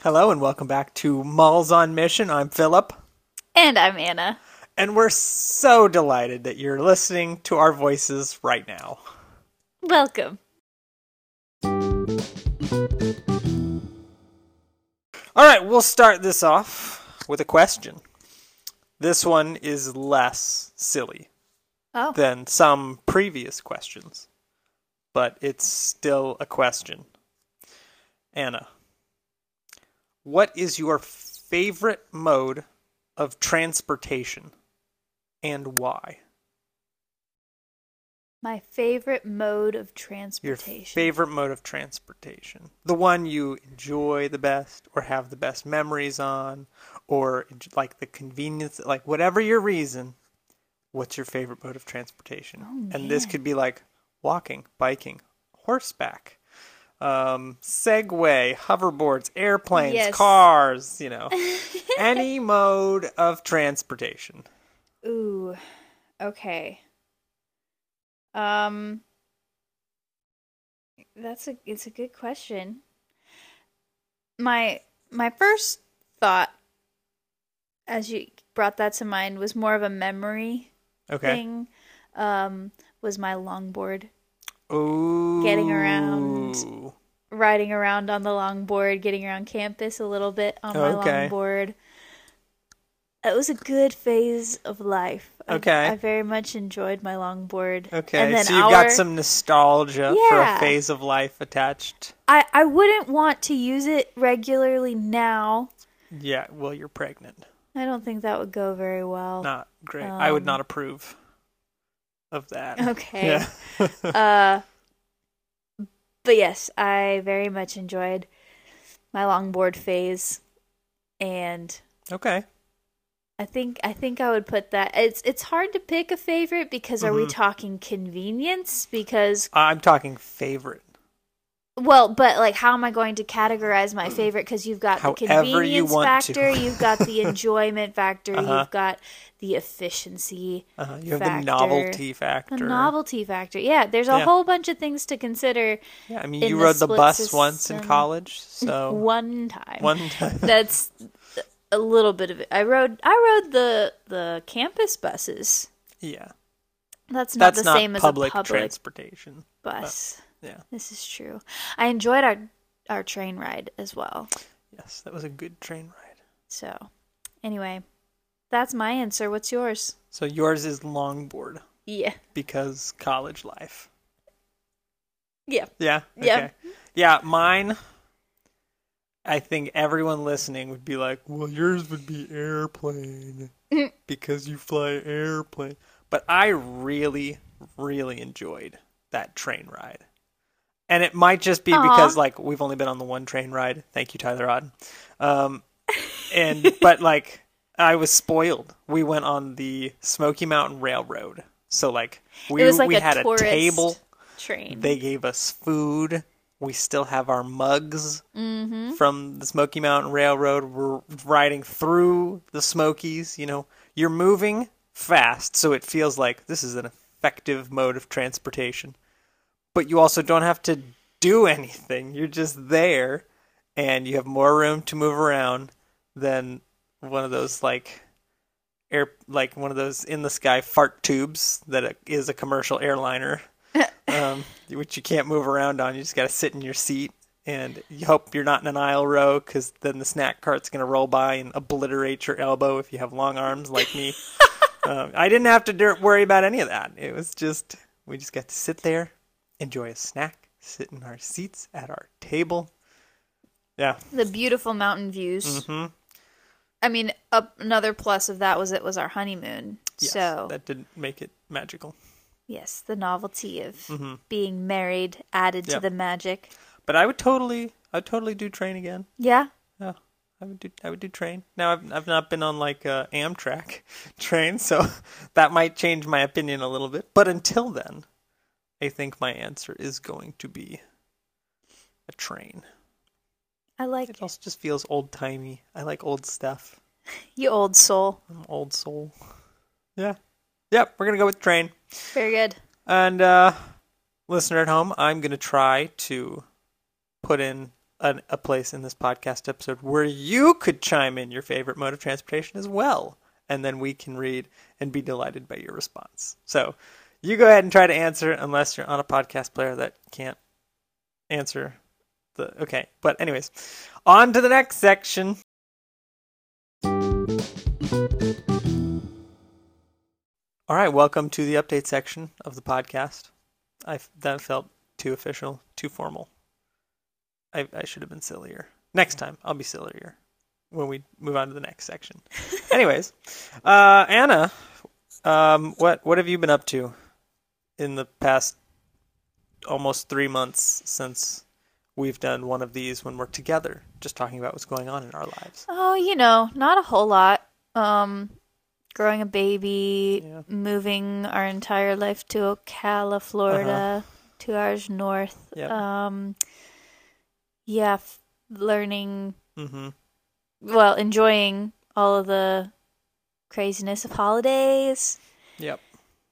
Hello and welcome back to Malls on Mission. I'm Philip, And I'm Anna. and we're so delighted that you're listening to our voices right now. Welcome. All right, we'll start this off with a question. This one is less silly Oh, than some previous questions, but it's still a question. Anna, what is your favorite mode of transportation and why? my favorite mode of transportation. Your favorite mode of transportation. The one you enjoy the best or have the best memories on or like the convenience, like whatever your reason, what's your favorite mode of transportation? Oh, and this could be like walking, biking, horseback, um, Segway, hoverboards, airplanes, Yes. cars, you know, any mode of transportation. Ooh. Okay. Um That's a it's a good question. My my first thought as you brought that to mind was more of a memory Okay. thing. Um was my longboard. Ooh. Getting around. riding around on the longboard, getting around campus a little bit on my Okay. longboard. It was a good phase of life. Okay. I, very much enjoyed my longboard. Okay, and then so you've our, got some nostalgia for a phase of life attached. I I wouldn't want to use it regularly now. Yeah, well, you're pregnant. I don't think that would go very well. Not great. I would Um, not approve of that. Okay. Yeah. uh, but yes, I very much enjoyed my longboard phase, and okay. I think I think I would put that. It's it's hard to pick a favorite because are we Mhm. talking convenience? Because I'm talking favorite. Well, but like how am I going to categorize my favorite? Because you've got the However you convenience to. factor, you've got the enjoyment factor, Uh-huh. you've got the efficiency, Uh-huh. you have Factor. the novelty factor. the novelty factor. Yeah, there's a Yeah. whole bunch of things to consider. Yeah, I mean, you the rode the bus once in college, so One time, one time. that's a little bit of it. I rode I rode the the campus buses. yeah, That's not that's the not same as public, a public transportation. bus. Yeah, This is true. I enjoyed our our train ride as well. yes, that was a good train ride. So, anyway, that's my answer. What's yours? So yours is longboard Yeah. because college life. Yeah. Yeah. Yeah. Yeah, mine. I think everyone listening would be like, "Well, yours would be airplane because you fly airplane." But I really, really enjoyed that train ride, and it might just be Aw. because like we've only been on the one train ride. Thank you, Tyler Odd. Um, and but like I was spoiled. We went on the Smoky Mountain Railroad, so like we like we a had a table. train. They gave us food. We still have our mugs mm-hmm. from the Smoky Mountain Railroad. We're riding through the Smokies. You know, you're moving fast, so it feels like this is an effective mode of transportation. But you also don't have to do anything. You're just there, and you have more room to move around than one of those like air, like one of those in the sky fart tubes that is a commercial airliner um, which you can't move around on. You just got to sit in your seat, and you hope you're not in an aisle row because then the snack cart's going to roll by and obliterate your elbow if you have long arms like me. um, I didn't have to worry about any of that. It was just we just got to sit there, enjoy a snack, sit in our seats at our table. Yeah. The beautiful mountain views. hmm I mean, up, another plus of that was it was our honeymoon. Yes, so that didn't make it magical. yes, the novelty of Mhm. being married added to the magic. But I would totally, I would totally do train again. Yeah. Yeah, I would do. I would do train. Now I've I've not been on like uh, Amtrak train, so that might change my opinion a little bit. But until then, I think my answer is going to be a train. I like It also just feels old timey. I like old stuff. you, old soul. I'm old soul. Yeah. Yep. We're gonna go with train. Very good. And uh, listener at home, I'm gonna try to put in an, a place in this podcast episode where you could chime in your favorite mode of transportation as well, and then we can read and be delighted by your response. So you go ahead and try to answer, unless you're on a podcast player that can't answer the. Okay, but anyways, on to the next section. All right, welcome to the update section of the podcast. I that felt too official, too formal. I I should have been sillier. Next time, I'll be sillier when we move on to the next section. Anyways, uh, Anna, um, what what have you been up to in the past almost three months since we've done one of these when we're together, just talking about what's going on in our lives? Oh, you know, not a whole lot. Um, growing a baby, Yeah. moving our entire life to Ocala, Florida, Uh-huh. two hours north. Yep. Um, yeah, f- learning, Mm-hmm. well, enjoying all of the craziness of holidays. Yep.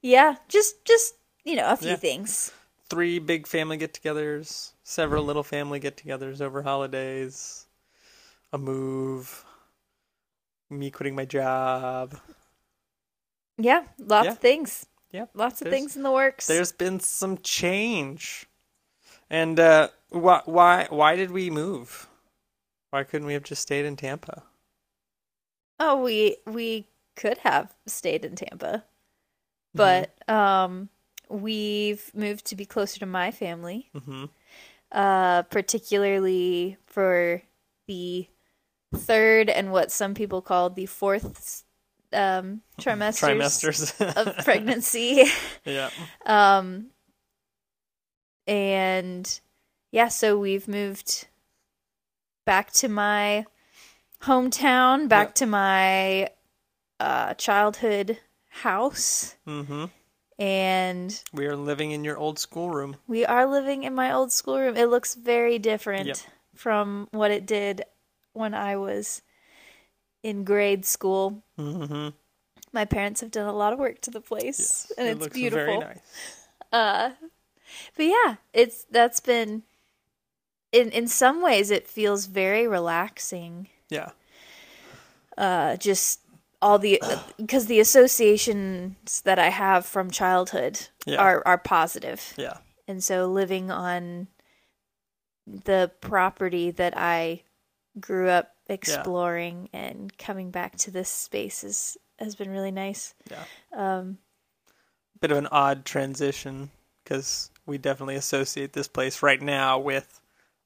Yeah, just just you know a few Yeah. things. Three big family get-togethers, several little family get-togethers over holidays, a move, me quitting my job. Yeah, lots Yeah. of things. Yeah. Lots of things in the works. There's been some change, and uh, why why why did we move? Why couldn't we have just stayed in Tampa? Oh, we we could have stayed in Tampa, Mm-hmm. but um, we've moved to be closer to my family, Mm-hmm. uh, particularly for the third and what some people call the fourth um, trimesters, Trimesters of pregnancy. yeah. um, and yeah, so we've moved back to my hometown, back Yep. to my uh, childhood house, Mm-hmm. And We are living in your old schoolroom. we are living in my old schoolroom. It looks very different Yep. from what it did when I was in grade school. Mm-hmm. My parents have done a lot of work to the place, Yes. and it it's looks beautiful. very nice. Uh, but yeah, it's that's been in in some ways it feels very relaxing. Yeah. Uh, just all the because the associations that I have from childhood Yeah. are are positive, Yeah. and so living on the property that I grew up exploring and coming back to this space is has been really nice. Yeah. Um, Bit of an odd transition because we definitely associate this place right now with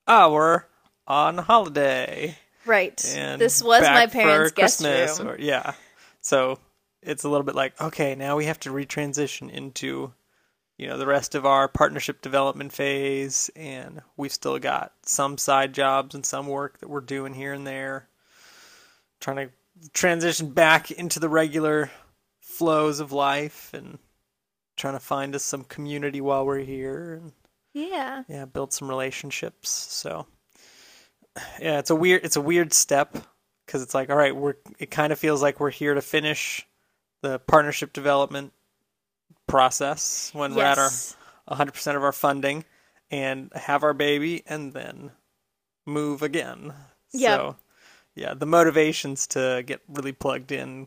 our on holiday. Right. and this was my parents' guest Christmas room. Or, yeah, so it's a little bit like okay, now we have to retransition into you know the rest of our partnership development phase, and we've still got some side jobs and some work that we're doing here and there, trying to transition back into the regular flows of life and trying to find us some community while we're here and Yeah. yeah build some relationships so yeah it's a weird it's a weird step because it's like all right we're it kind of feels like we're here to finish the partnership development process when we're at our 100% of our funding and have our baby and then move again. Yep. so yeah the motivations to get really plugged in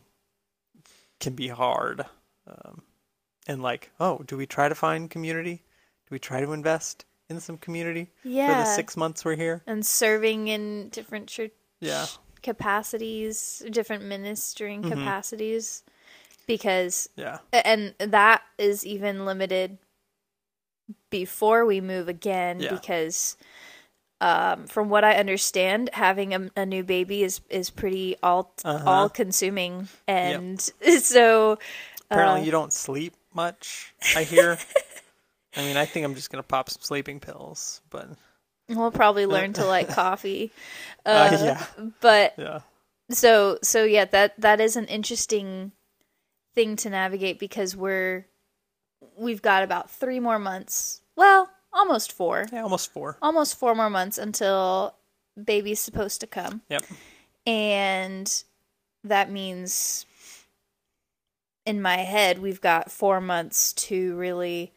can be hard um, and like oh do we try to find community? Do we try to invest in some community Yeah. for the six months we're here and serving in different church yeah capacities, different ministering Mhm. capacities, because yeah and that is even limited before we move again Yeah. because um, from what I understand, having a, a new baby is is pretty all Uh-huh. all consuming, and so apparently uh, you don't sleep much i hear i mean i think i'm just gonna pop some sleeping pills but we'll probably learn to like coffee. uh, Uh, yeah. but yeah. so so yeah that that is an interesting thing to navigate because we're we've got about three more months. Well almost four. Yeah almost four. Almost four more months until baby's supposed to come. Yep. And that means in my head we've got four months to really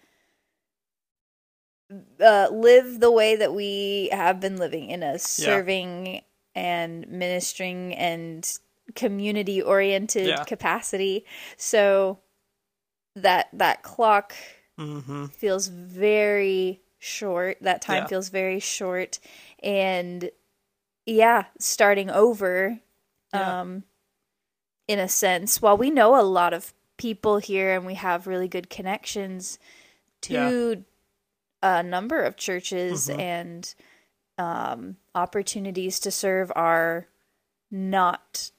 uh, live the way that we have been living in a serving and ministering and community oriented Yeah. capacity. So that that clock Mm-hmm. feels very short. That time Yeah. feels very short. And yeah, starting over, Yeah. um, in a sense, while we know a lot of people here and we have really good connections to a number of churches Mhm. and um, opportunities to serve are not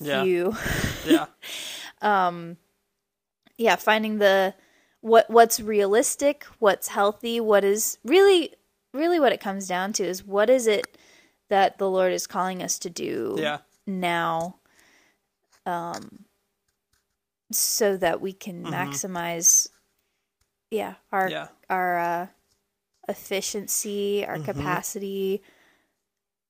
Yeah. few. Yeah. um yeah finding the what what's realistic what's healthy what is really really what it comes down to is what is it that the lord is calling us to do Yeah. now um so that we can Mhm. maximize yeah our Yeah. our uh efficiency our Mhm. capacity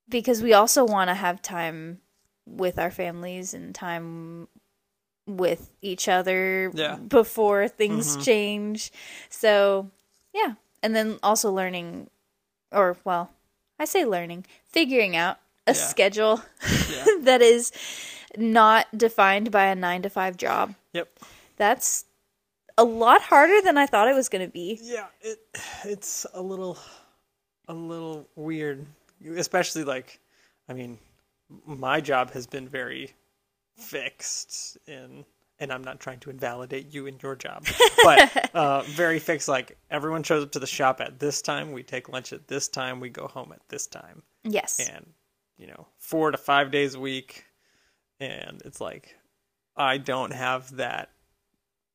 because we also want to have time with our families and time with each other Yeah. before things Mhm. change so yeah and then also learning or well i say learning figuring out a Yeah. schedule Yeah. that is not defined by a 9 to 5 job Yep. that's a lot harder than I thought it was going to be. Yeah, it it's a little a little weird, especially like I mean, my job has been very fixed in and I'm not trying to invalidate you and your job, but uh, very fixed. Like everyone shows up to the shop at this time, we take lunch at this time, we go home at this time, Yes. and you know, four to five days a week, and it's like I don't have that.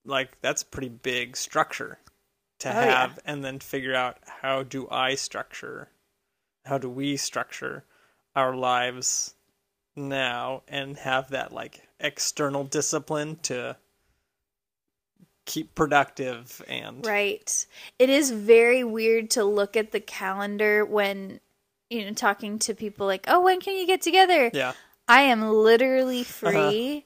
Like that's a pretty big structure to Oh, yeah. have, and then figure out how do I structure, how do we structure our lives now, and have that like external discipline to keep productive and Right. It is very weird to look at the calendar when you know talking to people like, "Oh, when can you get together?" yeah, I am literally uh-huh. free.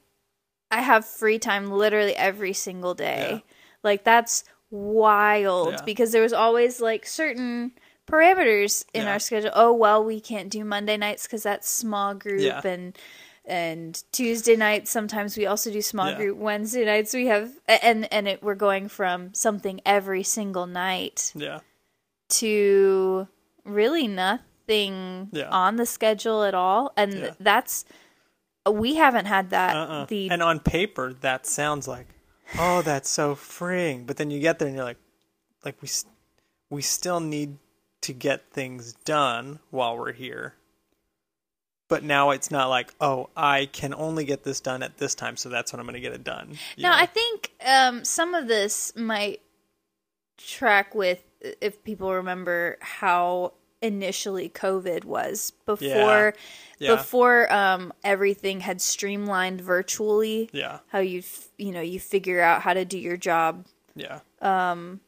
I have free time literally every single day. Yeah. Like that's wild Yeah. because there was always like certain parameters in Yeah. our schedule. Oh, well, we can't do Monday nights cuz that's small group and and Tuesday nights sometimes we also do small group. Wednesday nights we have and and it we're going from something every single night yeah, to really nothing on the schedule at all and that's we haven't had that uh-uh. the and on paper that sounds like oh that's so freeing but then you get there and you're like like we we still need to get things done while we're here but now it's not like oh i can only get this done at this time so that's when i'm going to get it done you now know? i think um, some of this might track with if people remember how initially covid was before yeah. before um, everything had streamlined virtually. Yeah. How you f- you know you figure out how to do your job. Yeah. Um,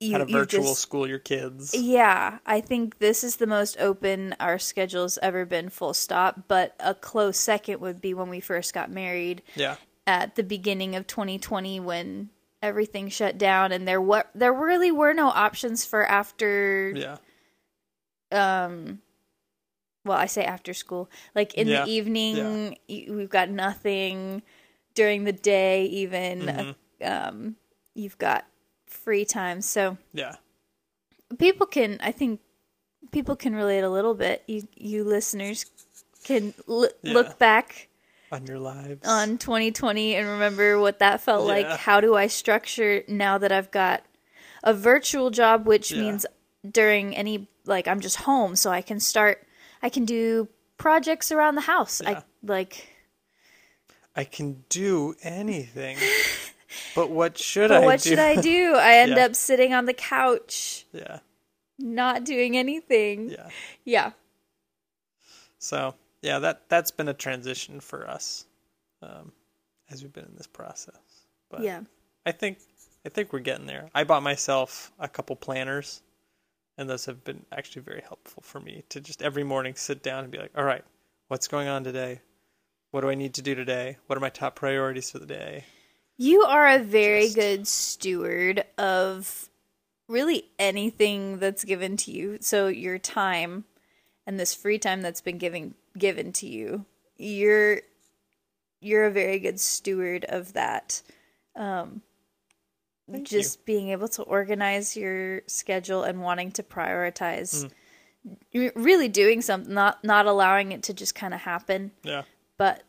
you, how to virtual just- school your kids. Yeah, I think this is the most open our schedule's ever been, full stop. But a close second would be when we first got married yeah. at the beginning of 2020 when everything shut down and there were there really were no options for after yeah um well I say after school. Like in Yeah, the evening y we've got nothing. During the day even Mhm. um you've got free time. So yeah. people can i think people can relate a little bit. You you listeners can l- Yeah. look back on your lives. on 2020 and remember what that felt like. How do i structure now that i've got a virtual job which Yeah. means during any like i'm just home so i can start i can do projects around the house. Yeah. i like i can do anything. But what should but i what do? should i do? I end Yeah. up sitting on the couch yeah. not doing anything. Yeah. Yeah. So yeah, that that's been a transition for us um, as we've been in this process. But yeah. I think I think we're getting there. I bought myself a couple planners, and those have been actually very helpful for me to just every morning sit down and be like, all right, what's going on today? What do I need to do today? What are my top priorities for the day? You are a very Just- good steward of really anything that's given to you. So your time and this free time that's been given given to you, you're you're a very good steward of that. Um, Thank just being able to organize your schedule and wanting to prioritize. You're really doing something, not not allowing it to just kind of happen. Yeah. But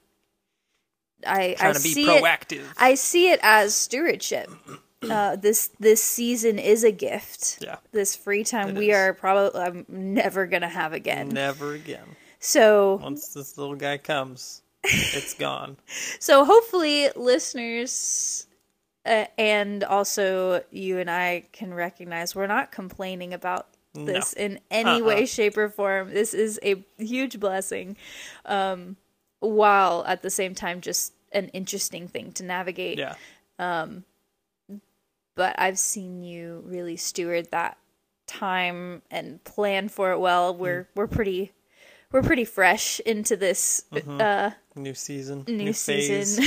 I Trying I to be see it proactive. I see it as stewardship. Uh, this this season is a gift. Yeah. This free time It we is. are probably I'm never gonna have again. Never again. So Once this little guy comes, it's gone. so hopefully listeners uh, and also you and I can recognize we're not complaining about this in any Uh-uh. way, shape, or form. This is a huge blessing, um, while at the same time just an interesting thing to navigate. Yeah. Um, but I've seen you really steward that time and plan for it well. We're we're pretty we're pretty fresh into this uh New season. new, phase. season.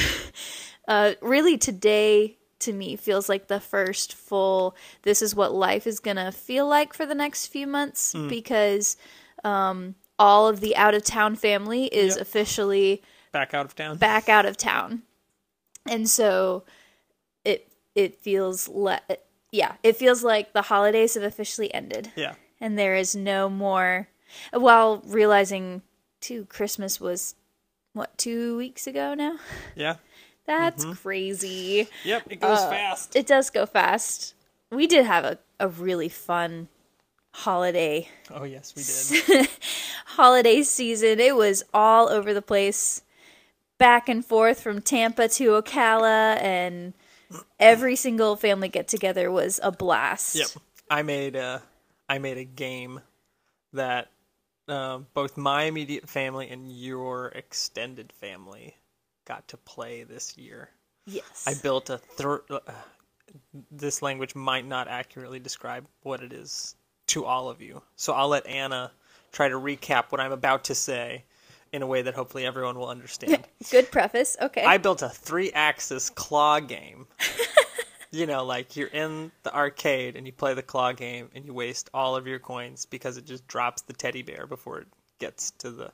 uh really today to me feels like the first full this is what life is going to feel like for the next few months because um all of the out of town family is Yep. officially Back out of town. back out of town. And so it it feels le- yeah, it feels like the holidays have officially ended Yeah. and there is no more while realizing too Christmas was what 2 weeks ago now. Yeah. That's crazy. Yep. It goes Uh, fast. It does go fast. We did have a, a really fun holiday oh yes, we did. holiday season. It was all over the place, back and forth from Tampa to Ocala, and every single family get together was a blast. Yep. I made a I made a game that uh, both my immediate family and your extended family got to play this year. Yes. I built a thir- uh, this language might not accurately describe what it is to all of you. So I'll let Anna try to recap what I'm about to say in a way that hopefully everyone will understand. Good preface. Okay. I built a three axis claw game. you know, like you're in the arcade and you play the claw game and you waste all of your coins because it just drops the teddy bear before it gets to the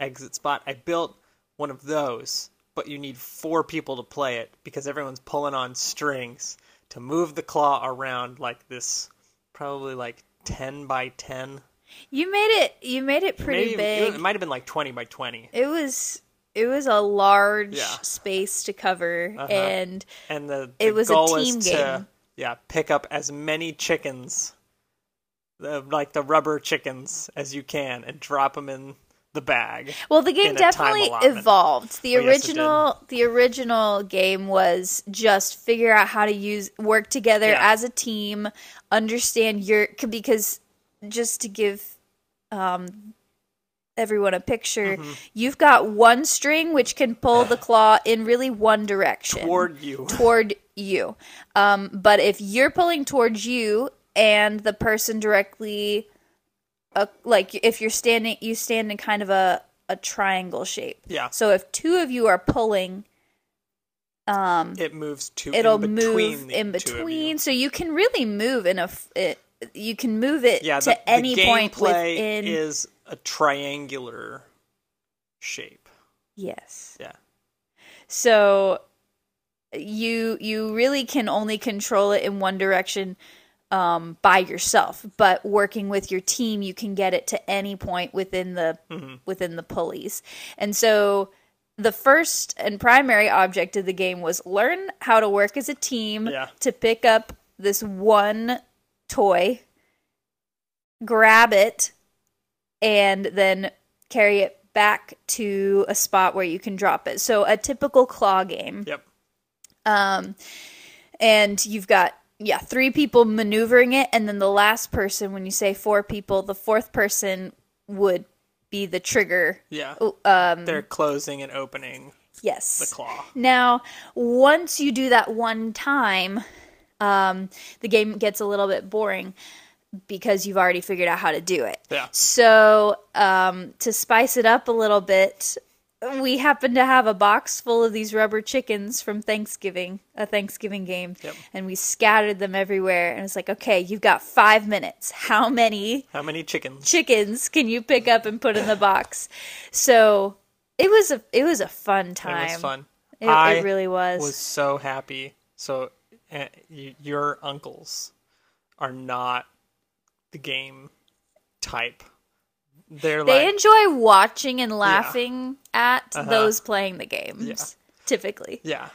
exit spot. I built one of those, but you need four people to play it because everyone's pulling on strings to move the claw around like this probably like 10 by 10 you made it. You made it pretty Maybe- big. it might have been like 20 by 20 it was. It was a large Yeah. space to cover, Uh-huh. and and the, It the was a team game. to yeah pick up as many chickens the, like the rubber chickens as you can and drop them in the bag Well, the game in a time definitely evolved. The Oh, yes, original, the original game was just figure out how to use work together Yeah. as a team, understand your because just to give um, everyone a picture, Mm-hmm. you've got one string which can pull the claw in really one direction toward you toward you. Um, but if you're pulling towards you and the person directly, uh, like if you're standing, you stand in kind of a, a triangle shape. yeah So if two of you are pulling, um, it moves to it'll in move in you. between. So you can really move in a. f- It, you can move it yeah to the, any the point within. is a triangular shape yes. yeah So you you really can only control it in one direction um, by yourself, but working with your team, you can get it to any point within the Mm-hmm. within the pulleys. And so the first and primary object of the game was learn how to work as a team Yeah. to pick up this one toy, grab it, and then carry it back to a spot where you can drop it. So a typical claw game. yep Um, and you've got yeah three people maneuvering it, and then the last person, when you say four people, the fourth person would be the trigger. yeah Um, they're closing and opening yes, the claw Now, once you do that one time, um, the game gets a little bit boring because you've already figured out how to do it. yeah So, um, to spice it up a little bit, we happened to have a box full of these rubber chickens from Thanksgiving, a Thanksgiving game, Yep. and we scattered them everywhere. And it's like, okay, you've got five minutes. How many How many chickens? chickens can you pick up and put in the box? So it was a it was a fun time. It was fun. It, I it really was. was so happy. So uh, y- your uncles are not the game type. They're They like enjoy watching and laughing at Uh-huh. those playing the games. Yeah. Typically, yeah.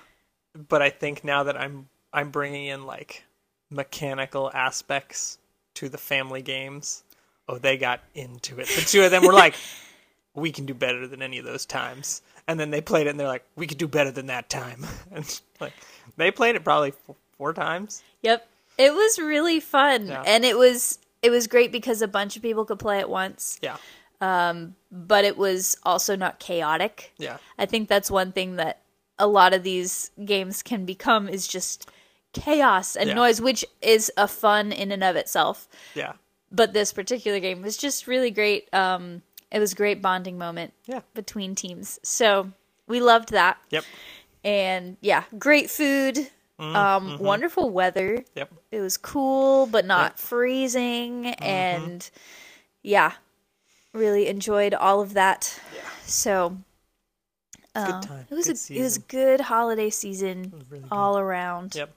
But I think now that I'm I'm bringing in like mechanical aspects to the family games. Oh, they got into it. The two of them were like, "We can do better than any of those times." And then they played it, and they're like, "We could do better than that time." And like, they played it probably four times. Yep. It was really fun. Yeah. And it was it was great because a bunch of people could play at once, Yeah, but it was also not chaotic. yeah, I think that's one thing that a lot of these games can become is just chaos and Yeah. noise, which is a fun in and of itself. yeah, But this particular game was just really great. Um, it was a great bonding moment yeah. between teams. So we loved that. Yep, And yeah, great food, Mm, um, mm-hmm. wonderful weather. yep. It was cool, but not freezing. Mm-hmm. And yeah, really enjoyed all of that. Yeah. So uh, time. it was Good a it was a good holiday season really good. all around. Yep.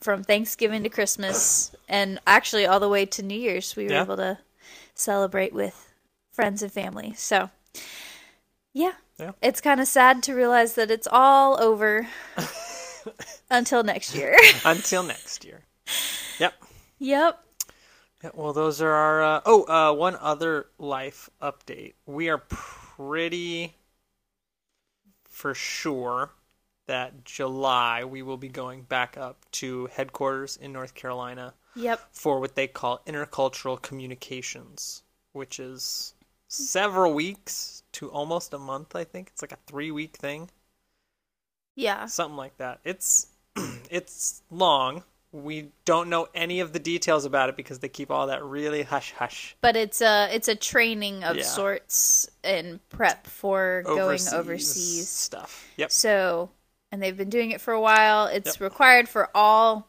From Thanksgiving to Christmas, and actually all the way to New Year's, we were Yeah. able to celebrate with friends and family. So, yeah, Yeah. it's kind of sad to realize that it's all over until next year. Until next year. Yep. yep. Yeah, well, those are our. Uh, oh, uh, one other life update. We are pretty for sure that July we will be going back up to headquarters in North Carolina Yep. for what they call intercultural communications, which is several weeks to almost a month. I think it's like a three week thing. Yeah. something like that. It's it's long. We don't know any of the details about it because they keep all that really hush hush. But it's a it's a training of Yeah. sorts and prep for going overseas. stuff. Yep. So, and they've been doing it for a while. It's Yep. required for all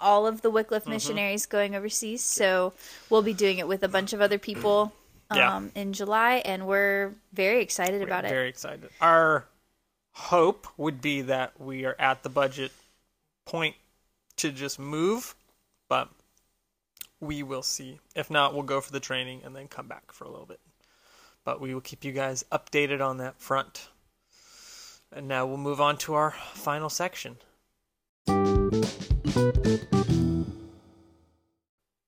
all of the Wycliffe Mm-hmm. missionaries going overseas. So, we'll be doing it with a bunch of other people um, Yeah. in July, and we're very excited We're about it. very excited. Our hope would be that we are at the budget point to just move, but we will see. If not, we'll go for the training and then come back for a little bit. But we will keep you guys updated on that front. And now we'll move on to our final section.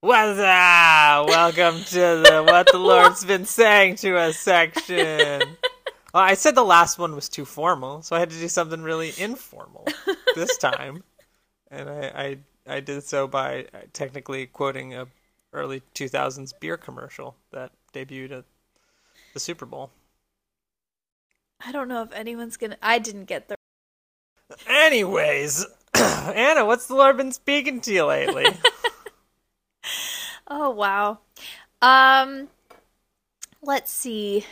What's up? Welcome to the What the Lord's Been Saying to Us section. Well, I said the last one was too formal, so I had to do something really informal this time, and I I, I did so by uh, technically quoting a early 2000s beer commercial that debuted at the Super Bowl. I don't know if anyone's gonna. I didn't get the. Anyways, Anna, what's the Lord been speaking to you lately? Oh wow. Um, let's see.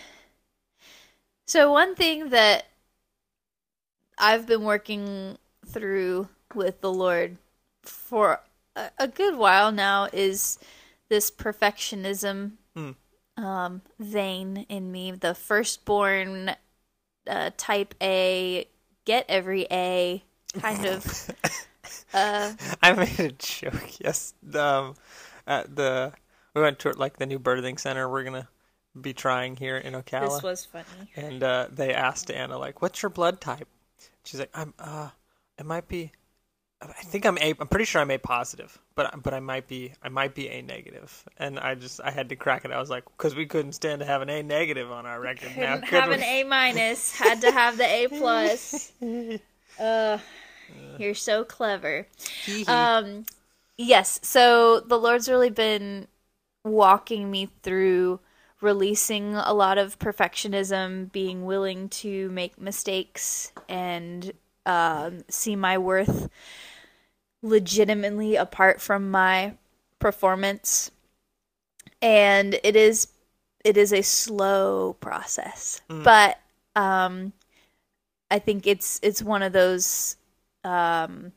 So one thing that I've been working through with the Lord for a, a good while now is this perfectionism Hmm. um, vein in me. The firstborn uh, type A, get every A kind of. uh, I made a joke. Yes, um, at the we went to like the new birthing center. We're gonna be trying here in Ocala. this was funny. and uh, they asked Anna like, "What's your blood type?" She's like, "I'm uh, it might be, I think I'm A. I'm pretty sure I'm A positive, but but I might be I might be A negative." And I just I had to crack it. I was like, because we couldn't stand to have an A negative on our record. now, Couldn't could have we? an A minus. Had to have the A plus. Uh, you're so clever. Um, yes. So the Lord's really been walking me through releasing a lot of perfectionism, being willing to make mistakes, and um, see my worth legitimately apart from my performance. And it is it is a slow process, but Um, I think it's it's one of those um,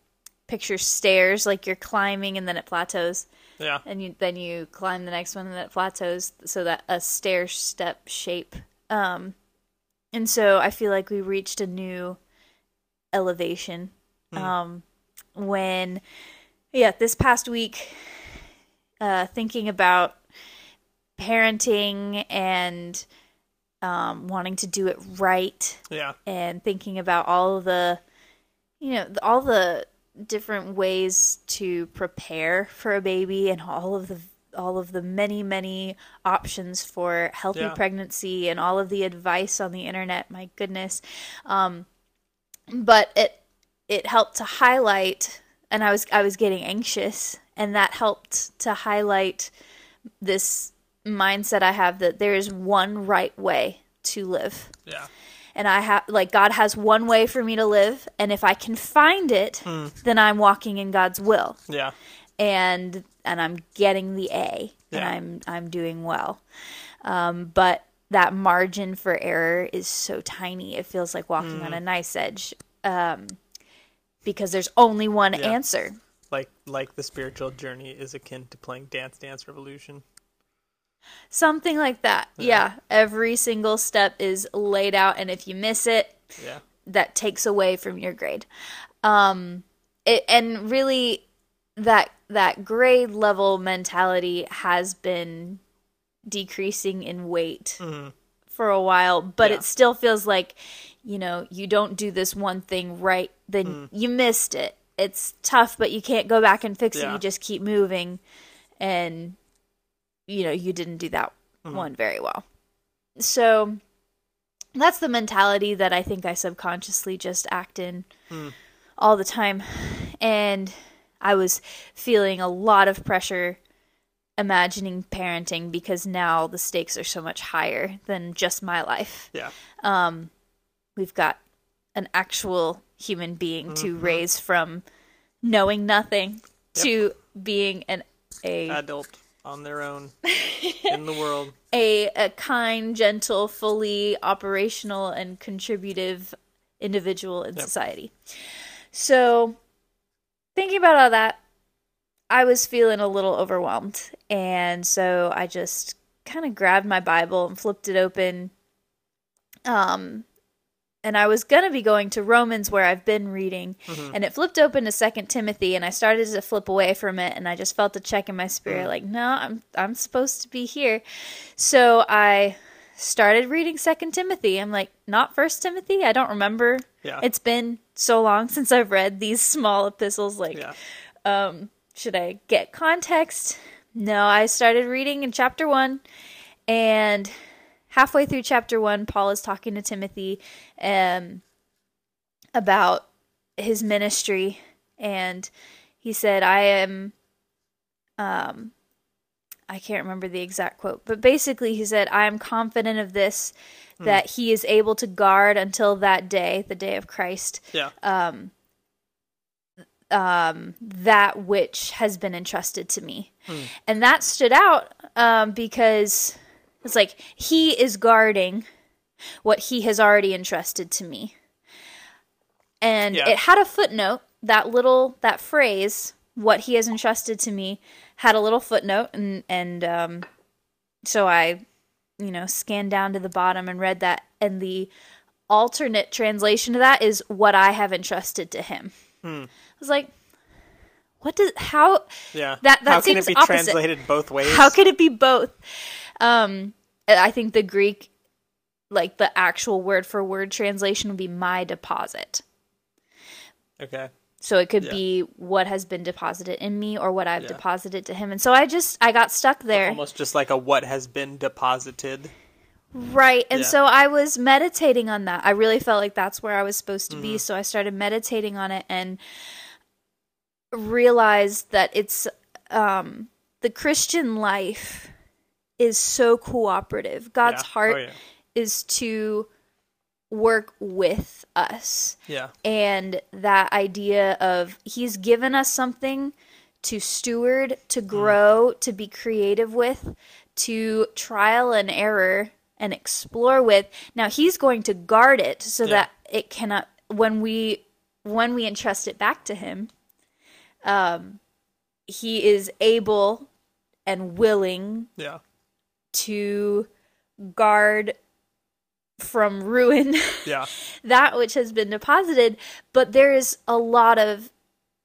picture stairs, like you're climbing and then it plateaus, Yeah. and you then you climb the next one and it plateaus, so that a stair step shape. Um, and so I feel like we reached a new elevation um, when, yeah, this past week, uh, thinking about parenting and um, wanting to do it right Yeah. and thinking about all the you know all the different ways to prepare for a baby and all of the all of the many many options for healthy Yeah. pregnancy and all of the advice on the internet my goodness um but it it helped to highlight and I was I was getting anxious and that helped to highlight this mindset I have that there is one right way to live Yeah. And I have like God has one way for me to live, and if I can find it, then I'm walking in God's will, Yeah. and and I'm getting the A, and I'm I'm doing well. Um, but that margin for error is so tiny; it feels like walking on a nice edge, um, because there's only one Yeah. answer. Like like the spiritual journey is akin to playing Dance Dance Revolution. Something like that. Yeah. Every single step is laid out, and if you miss it, Yeah. that takes away from your grade. Um, it, and really, that that grade level mentality has been decreasing in weight for a while, but Yeah. it still feels like, you know, you don't do this one thing right, then you missed it. It's tough, but you can't go back and fix it. You just keep moving, and you know, you didn't do that mm-hmm. one very well. So that's the mentality that I think I subconsciously just act in hmm. all the time. And I was feeling a lot of pressure imagining parenting because now the stakes are so much higher than just my life. Yeah. Um, We've got an actual human being to mm-hmm. raise from knowing nothing to being an a Adult on their own in the world. a, a kind, gentle, fully operational, and contributive individual in society. So, thinking about all that, I was feeling a little overwhelmed. And so I just kind of grabbed my Bible and flipped it open. Um, and I was going to be going to Romans where I've been reading, mm-hmm. and it flipped open to Second Timothy, and I started to flip away from it, and I just felt a check in my spirit, mm. like, no, I'm I'm supposed to be here. So I started reading Second Timothy. I'm like, not First Timothy. I don't remember. Yeah. It's been so long since I've read these small epistles. Like, Yeah. Um, should I get context? No, I started reading in chapter one, and halfway through chapter one, Paul is talking to Timothy um, about his ministry, and he said, "I am." Um, I can't remember the exact quote, but basically he said, "I am confident of this." That he is able to guard until that day, the day of Christ, Yeah. um, um, that which has been entrusted to me. And that stood out um, because it's like he is guarding what he has already entrusted to me. And Yeah. it had a footnote, that little, that phrase, what he has entrusted to me, had a little footnote. And, and um, so I, you know, scanned down to the bottom and read that. And the alternate translation of that is what I have entrusted to him. I was like, what does how Yeah. That- that How can seems it be opposite. translated both ways? how could it be both? Um, I think the Greek, like the actual word for word translation, would be my deposit. Okay. So it could Yeah. be what has been deposited in me or what I've Yeah. deposited to him. And so I just I got stuck there. Almost just like a what has been deposited. Right. And Yeah. so I was meditating on that. I really felt like that's where I was supposed to Mm-hmm. be. So I started meditating on it and realized that it's um the Christian life is so cooperative. God's Yeah. heart Oh, yeah. is to work with us. Yeah. And that idea of he's given us something to steward, to grow, to be creative with, to trial and error and explore with. Now he's going to guard it so Yeah. that it cannot when we when we entrust it back to him, um he is able and willing Yeah. To guard from ruin Yeah. that which has been deposited, but there is a lot of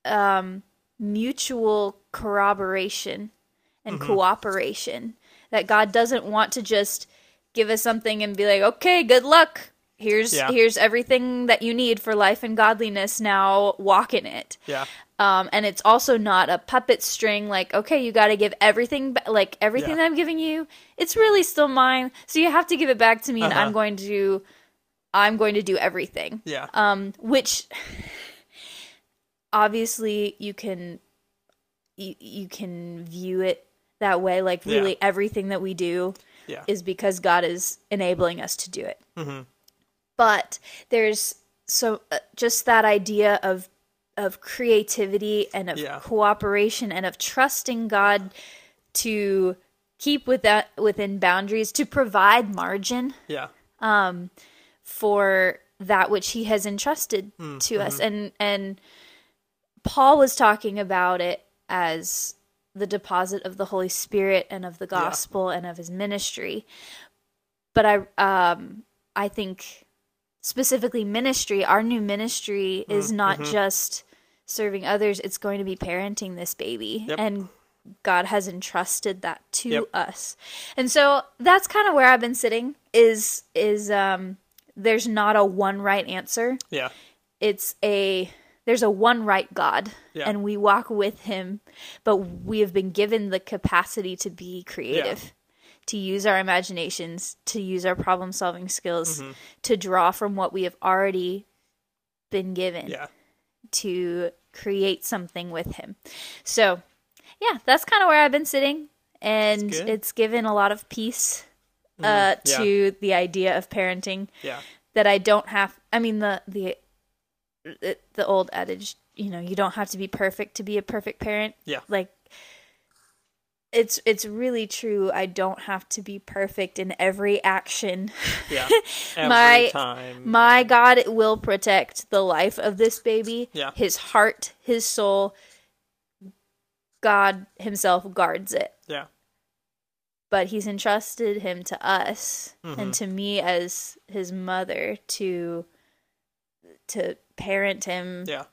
um, mutual corroboration and Mm-hmm. cooperation that God doesn't want to just give us something and be like, "Okay, good luck. Here's Yeah. here's everything that you need for life and godliness. Now walk in it." Yeah. Um, and it's also not a puppet string like, okay, you got to give everything like everything Yeah. that I'm giving you, it's really still mine. So you have to give it back to me, and Uh-huh. I'm going to, I'm going to do everything. Yeah. Um, which obviously you can, you, you can view it that way. Like Yeah. really, everything that we do Yeah. is because God is enabling us to do it. Mhm. But there's so uh, just that idea of of creativity and of Yeah. cooperation and of trusting God to keep with that within boundaries to provide margin Yeah. for that which he has entrusted Mm, to us mm-hmm. and and Paul was talking about it as the deposit of the Holy Spirit and of the gospel and of his ministry but I um I think specifically ministry our new ministry is Mm, not mm-hmm. just serving others it's going to be parenting this baby Yep. and God has entrusted that to Yep. us. And so that's kind of where I've been sitting is is um there's not a one right answer. Yeah. It's a there's a one right God Yeah. and we walk with him, but we have been given the capacity to be creative. To use our imaginations, to use our problem solving skills, Mm-hmm. to draw from what we have already been given Yeah. to create something with him. So, yeah, that's kind of where I've been sitting, and it's given a lot of peace uh, yeah. to the idea of parenting Yeah. that I don't have. I mean, the the, the old adage, you know, you don't have to be perfect to be a perfect parent. Yeah. like. It's it's really true. I don't have to be perfect in every action. Yeah. Every My- time. My God will protect the life of this baby. Yeah. His heart, his soul. God himself guards it. yeah. But he's entrusted him to us Mhm. and to me as his mother to to parent him Yeah.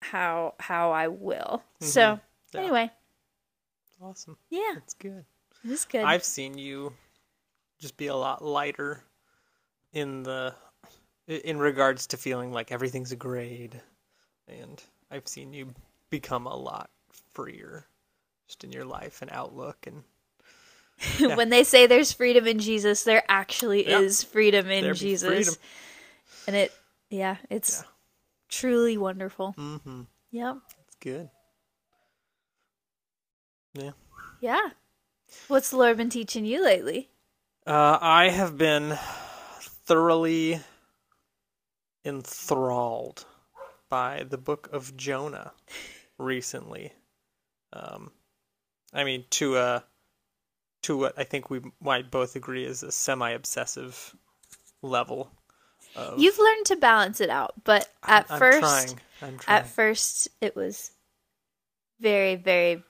how how I will. So Yeah. anyway, Awesome. yeah, It's good. is good. I've seen you just be a lot lighter in the in regards to feeling like everything's a grade and I've seen you become a lot freer just in your life and outlook and yeah. when they say there's freedom in Jesus, there actually Yeah. is freedom in There Jesus. freedom. And it yeah, it's Yeah. truly wonderful. mhm Yep. it's good. Yeah. Yeah. What's the Lord been teaching you lately? Uh, I have been thoroughly enthralled by the book of Jonah recently. Um, I mean, to a to what I think we might both agree is a semi-obsessive level. Of, You've learned to balance it out, but at I'm 1st trying. I'm trying. at first it was very very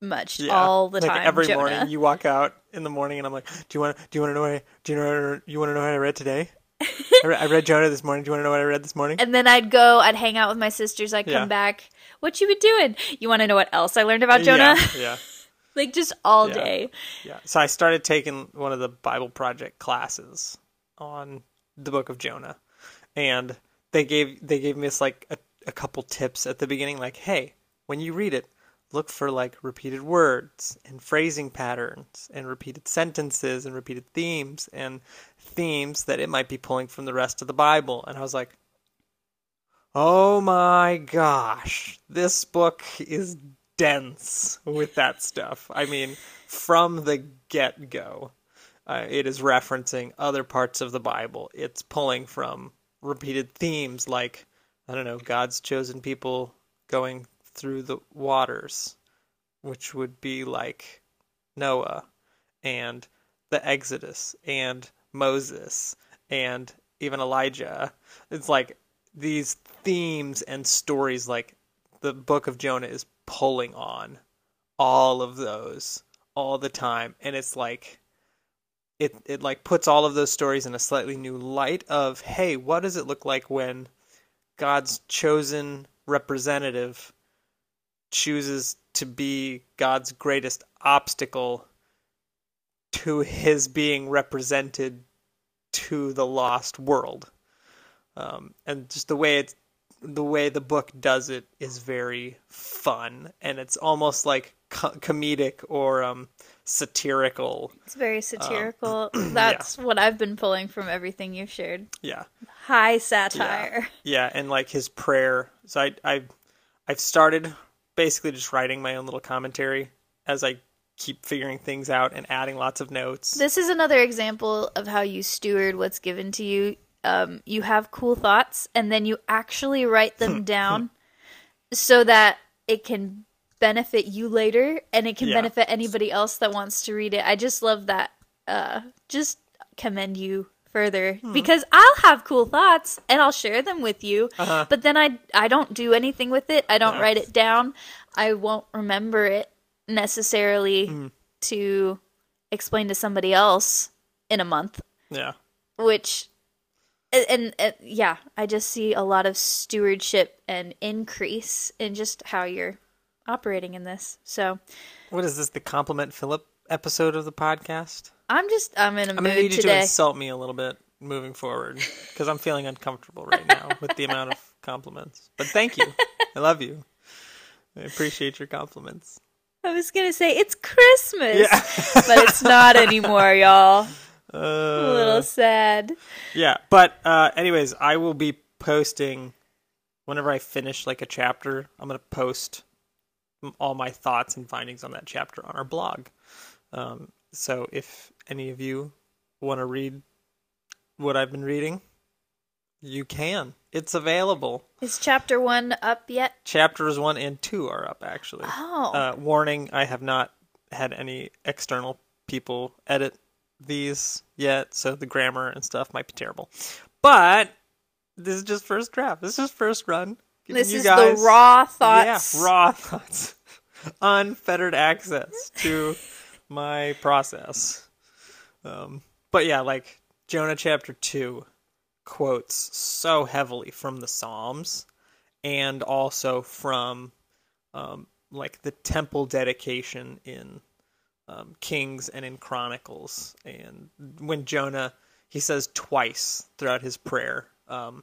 much Yeah, all the like time every Jonah. morning, you walk out in the morning, and I'm like, "Do you want? Do you want to know? What I, do you know? You want to know what I read today? I, re- I read Jonah this morning. Do you want to know what I read this morning? and then I'd go, I'd hang out with my sisters. I'd come Yeah. back. What you been doing? You want to know what else I learned about Jonah? Yeah, yeah, like just all Yeah. day. yeah. So I started taking one of the Bible Project classes on the Book of Jonah, and they gave they gave me this like a, a couple tips at the beginning, like, "Hey, when you read it, look for like repeated words and phrasing patterns and repeated sentences and repeated themes and themes that it might be pulling from the rest of the Bible." And I was like, "Oh my gosh, this book is dense with that stuff." I mean, from the get-go, uh, it is referencing other parts of the Bible. It's pulling from repeated themes like I don't know, God's chosen people going through the waters, which would be like Noah, and the Exodus and Moses and even Elijah. It's like these themes and stories like the book of Jonah is pulling on all of those all the time and it's like it it like puts all of those stories in a slightly new light of hey what does it look like when God's chosen representative chooses to be God's greatest obstacle to his being represented to the lost world. Um, and just the way it's the way the book does it is very fun and it's almost like co- comedic or um, satirical. It's very satirical. That's what I've been pulling from everything you've shared. Yeah. High satire. Yeah, and like his prayer. So I I I've started basically just writing my own little commentary as I keep figuring things out and adding lots of notes. This is another example of how you steward what's given to you. Um, you have cool thoughts, and then you actually write them down so that it can benefit you later and it can Yeah. benefit anybody else that wants to read it. I just love that. Uh, just commend you further Hmm. because I'll have cool thoughts and I'll share them with you, Uh-huh. but then I I don't do anything with it. I don't write it down. I won't remember it necessarily Hmm. to explain to somebody else in a month, Yeah. which and, and, and yeah, I just see a lot of stewardship and increase in just how you're operating in this. So What is this? The compliment Philip episode of the podcast? I'm just I'm in a I'm gonna mood need you to insult me a little bit moving forward because I'm feeling uncomfortable right now with the amount of compliments. But thank you. I love you. I appreciate your compliments. I was gonna say it's Christmas, Yeah. but it's not anymore, y'all. a Uh, little sad. yeah. But uh, anyways, I will be posting whenever I finish like a chapter. I'm gonna post all my thoughts and findings on that chapter on our blog. Um, so if any of you want to read what I've been reading, you can. It's available. Is chapter one up yet? Chapters one and two are up actually. Oh, Uh, warning: I have not had any external people edit these yet, so the grammar and stuff might be terrible. But this is just first draft. This is first run. This is guys- the raw thoughts. Yeah, raw thoughts. Unfettered access to my process. Um, but yeah, like Jonah chapter 2 quotes so heavily from the Psalms and also from um, like the temple dedication in um, Kings and in Chronicles. And when Jonah, he says twice throughout his prayer, um,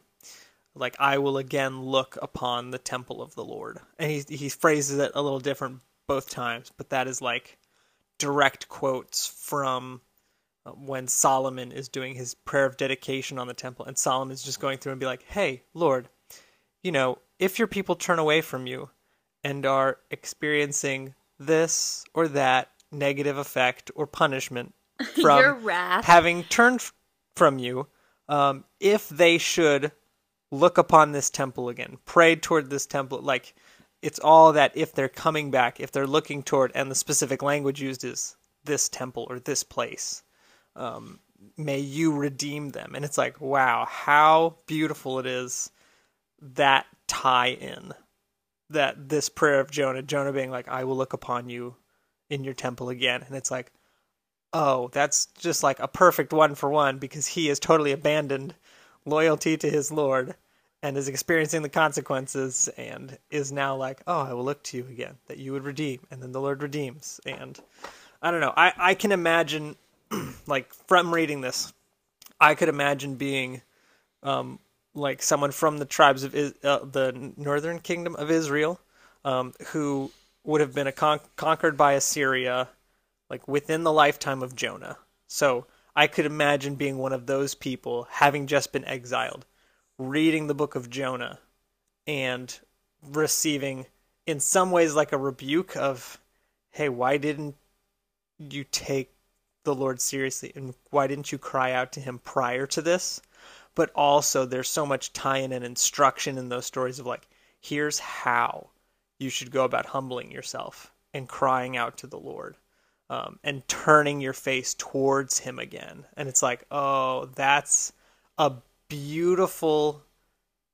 like I will again look upon the temple of the Lord. And he he phrases it a little different both times, but that is like direct quotes from when Solomon is doing his prayer of dedication on the temple and Solomon's just going through and be like, "Hey, Lord, you know, if your people turn away from you and are experiencing this or that negative effect or punishment from having turned from you, um, if they should look upon this temple again, pray toward this temple, like it's all that if they're coming back, if they're looking toward, and the specific language used is this temple or this place, um, may you redeem them. And it's like, wow, how beautiful it is that tie in that this prayer of Jonah, Jonah being like, I will look upon you in your temple again. And it's like, oh, that's just like a perfect one for one because he has totally abandoned loyalty to his Lord and is experiencing the consequences and is now like, oh, I will look to you again, that you would redeem. And then the Lord redeems. And I don't know. I, I can imagine, like, from reading this, I could imagine being um, like someone from the tribes of Is- uh, the northern kingdom of Israel um, who would have been con- conquered by Assyria like within the lifetime of Jonah. So I could imagine being one of those people having just been exiled, reading the book of Jonah and receiving in some ways like a rebuke of hey, why didn't you take the Lord seriously and why didn't you cry out to him prior to this? But also there's so much tie-in and instruction in those stories of like here's how you should go about humbling yourself and crying out to the Lord. um, and turning your face towards him again. And it's like, oh, that's a beautiful,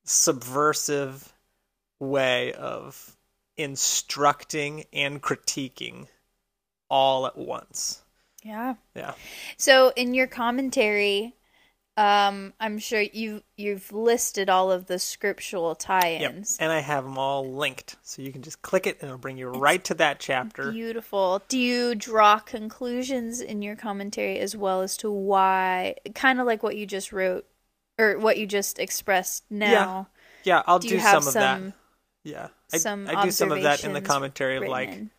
subversive way of instructing and critiquing all at once. Yeah. Yeah. So in your commentary, um, I'm sure you you've listed all of the scriptural tie-ins. And I have them all linked. So you can just click it and it'll bring you right to that chapter. Beautiful. Do you draw conclusions in your commentary as well as to why, kind of like what you just wrote or what you just expressed now? yeah, yeah I'll Do do, some of some that. Yeah. I, some I do some of that in the commentary of like in?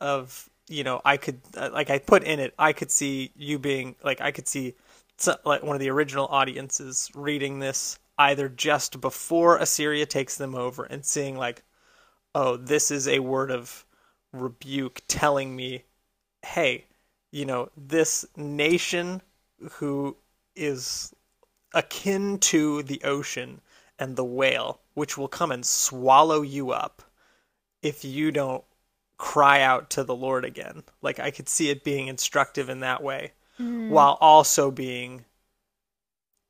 of you know I could uh, like I put in it I could see you being like I could see like one of the original audiences reading this either just before Assyria takes them over and seeing like oh this is a word of rebuke telling me hey you know this nation who is akin to the ocean and the whale which will come and swallow you up if you don't cry out to the Lord again. Like I could see it being instructive in that way, mm. while also being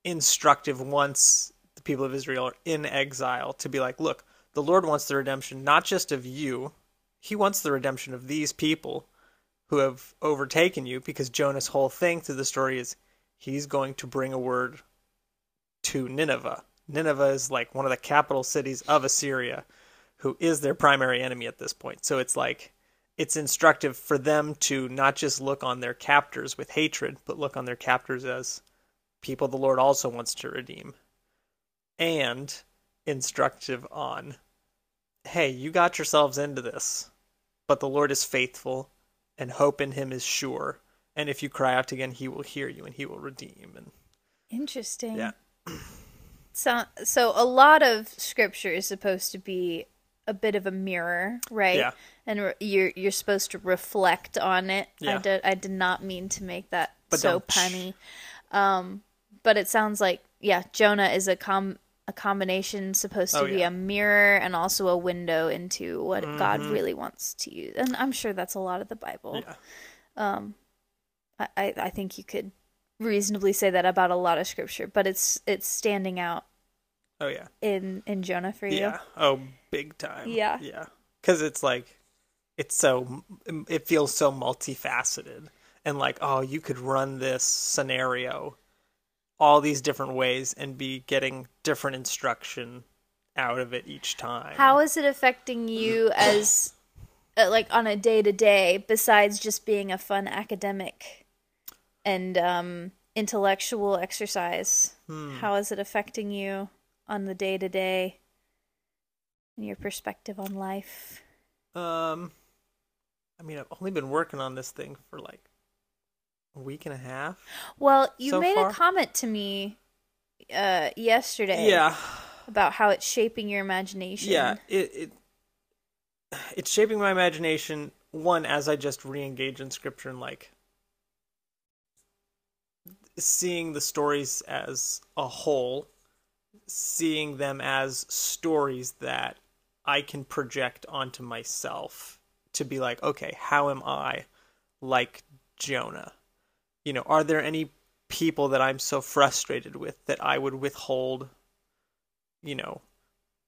instructive once the people of Israel are in exile to be like, look, the Lord wants the redemption not just of you, he wants the redemption of these people who have overtaken you because Jonah's whole thing through the story is he's going to bring a word to Nineveh. Nineveh is like one of the capital cities of Assyria who is their primary enemy at this point. So it's like it's instructive for them to not just look on their captors with hatred, but look on their captors as people the Lord also wants to redeem. And instructive on, hey, you got yourselves into this, but the Lord is faithful and hope in him is sure. And if you cry out again, he will hear you and he will redeem. And Interesting. yeah, So, so a lot of scripture is supposed to be a bit of a mirror, right? Yeah. And re- you're you're supposed to reflect on it. I Yeah. did I did not mean to make that But so don't- punny. Um, but it sounds like yeah, Jonah is a com a combination supposed to Oh, be yeah. a mirror and also a window into what God Mm-hmm. really wants to use. And I'm sure that's a lot of the Bible. yeah. I, I I think you could reasonably say that about a lot of scripture, but it's it's standing out Oh yeah. in in Jonah for you. Yeah. Oh, big time. Yeah. Yeah. Because it's like, it's so, it feels so multifaceted. And like, oh, you could run this scenario all these different ways and be getting different instruction out of it each time. How is it affecting you as uh, like on a day to day besides just being a fun academic and um intellectual exercise? Hmm. How is it affecting you on the day to day and your perspective on life? Um, I mean, I've only been working on this thing for like a week and a half. Well, you So made far? a comment to me uh yesterday Yeah. about how it's shaping your imagination. Yeah, it, it it's shaping my imagination. One, as I just re-engage in scripture and like seeing the stories as a whole, seeing them as stories that I can project onto myself to be like, okay, how am I like Jonah? You know, are there any people that I'm so frustrated with that I would withhold, you know,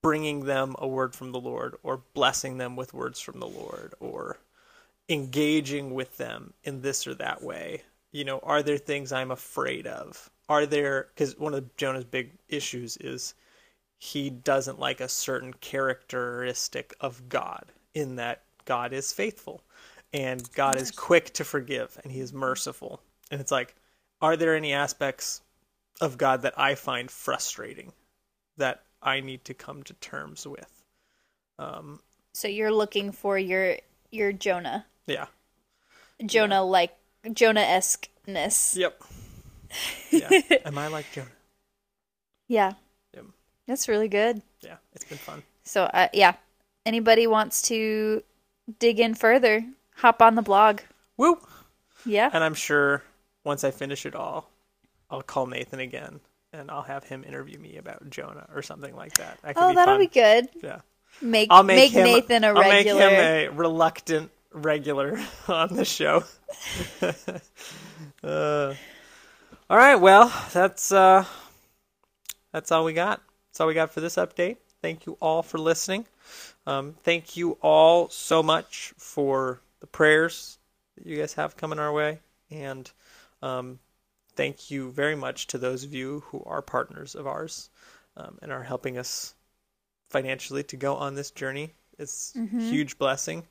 bringing them a word from the Lord or blessing them with words from the Lord or engaging with them in this or that way. You know, are there things I'm afraid of? Are there, because one of Jonah's big issues is he doesn't like a certain characteristic of God, in that God is faithful and God is quick to forgive and he is merciful. And it's like, are there any aspects of God that I find frustrating that I need to come to terms with? Um, So you're looking for your your Jonah. yeah. Jonah like Jonah esque ness. Yep. Yeah. Am I like Jonah? Yeah. That's really good. Yeah. It's been fun. So uh, yeah, anybody wants to dig in further, hop on the blog. Woo! Yeah. And I'm sure once I finish it all, I'll call Nathan again and I'll have him interview me about Jonah or something like that. That could Oh, be that'll fun. be good. Yeah. Make I'll make, make him, Nathan a I'll make regular. him a reluctant regular on the show. uh, all right, well, that's uh, that's all we got. That's all we got for this update. Thank you all for listening. Um, thank you all so much for the prayers that you guys have coming our way, and um, thank you very much to those of you who are partners of ours um, and are helping us financially to go on this journey. It's a huge blessing.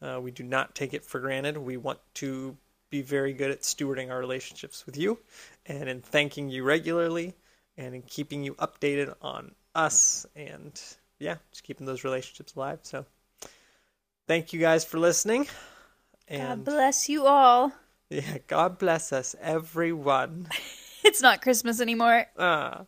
Uh, we do not take it for granted. We want to be very good at stewarding our relationships with you and in thanking you regularly and in keeping you updated on us and yeah, just keeping those relationships alive. So thank you guys for listening. God bless you all. yeah, God bless us, everyone. It's not Christmas anymore. Ah.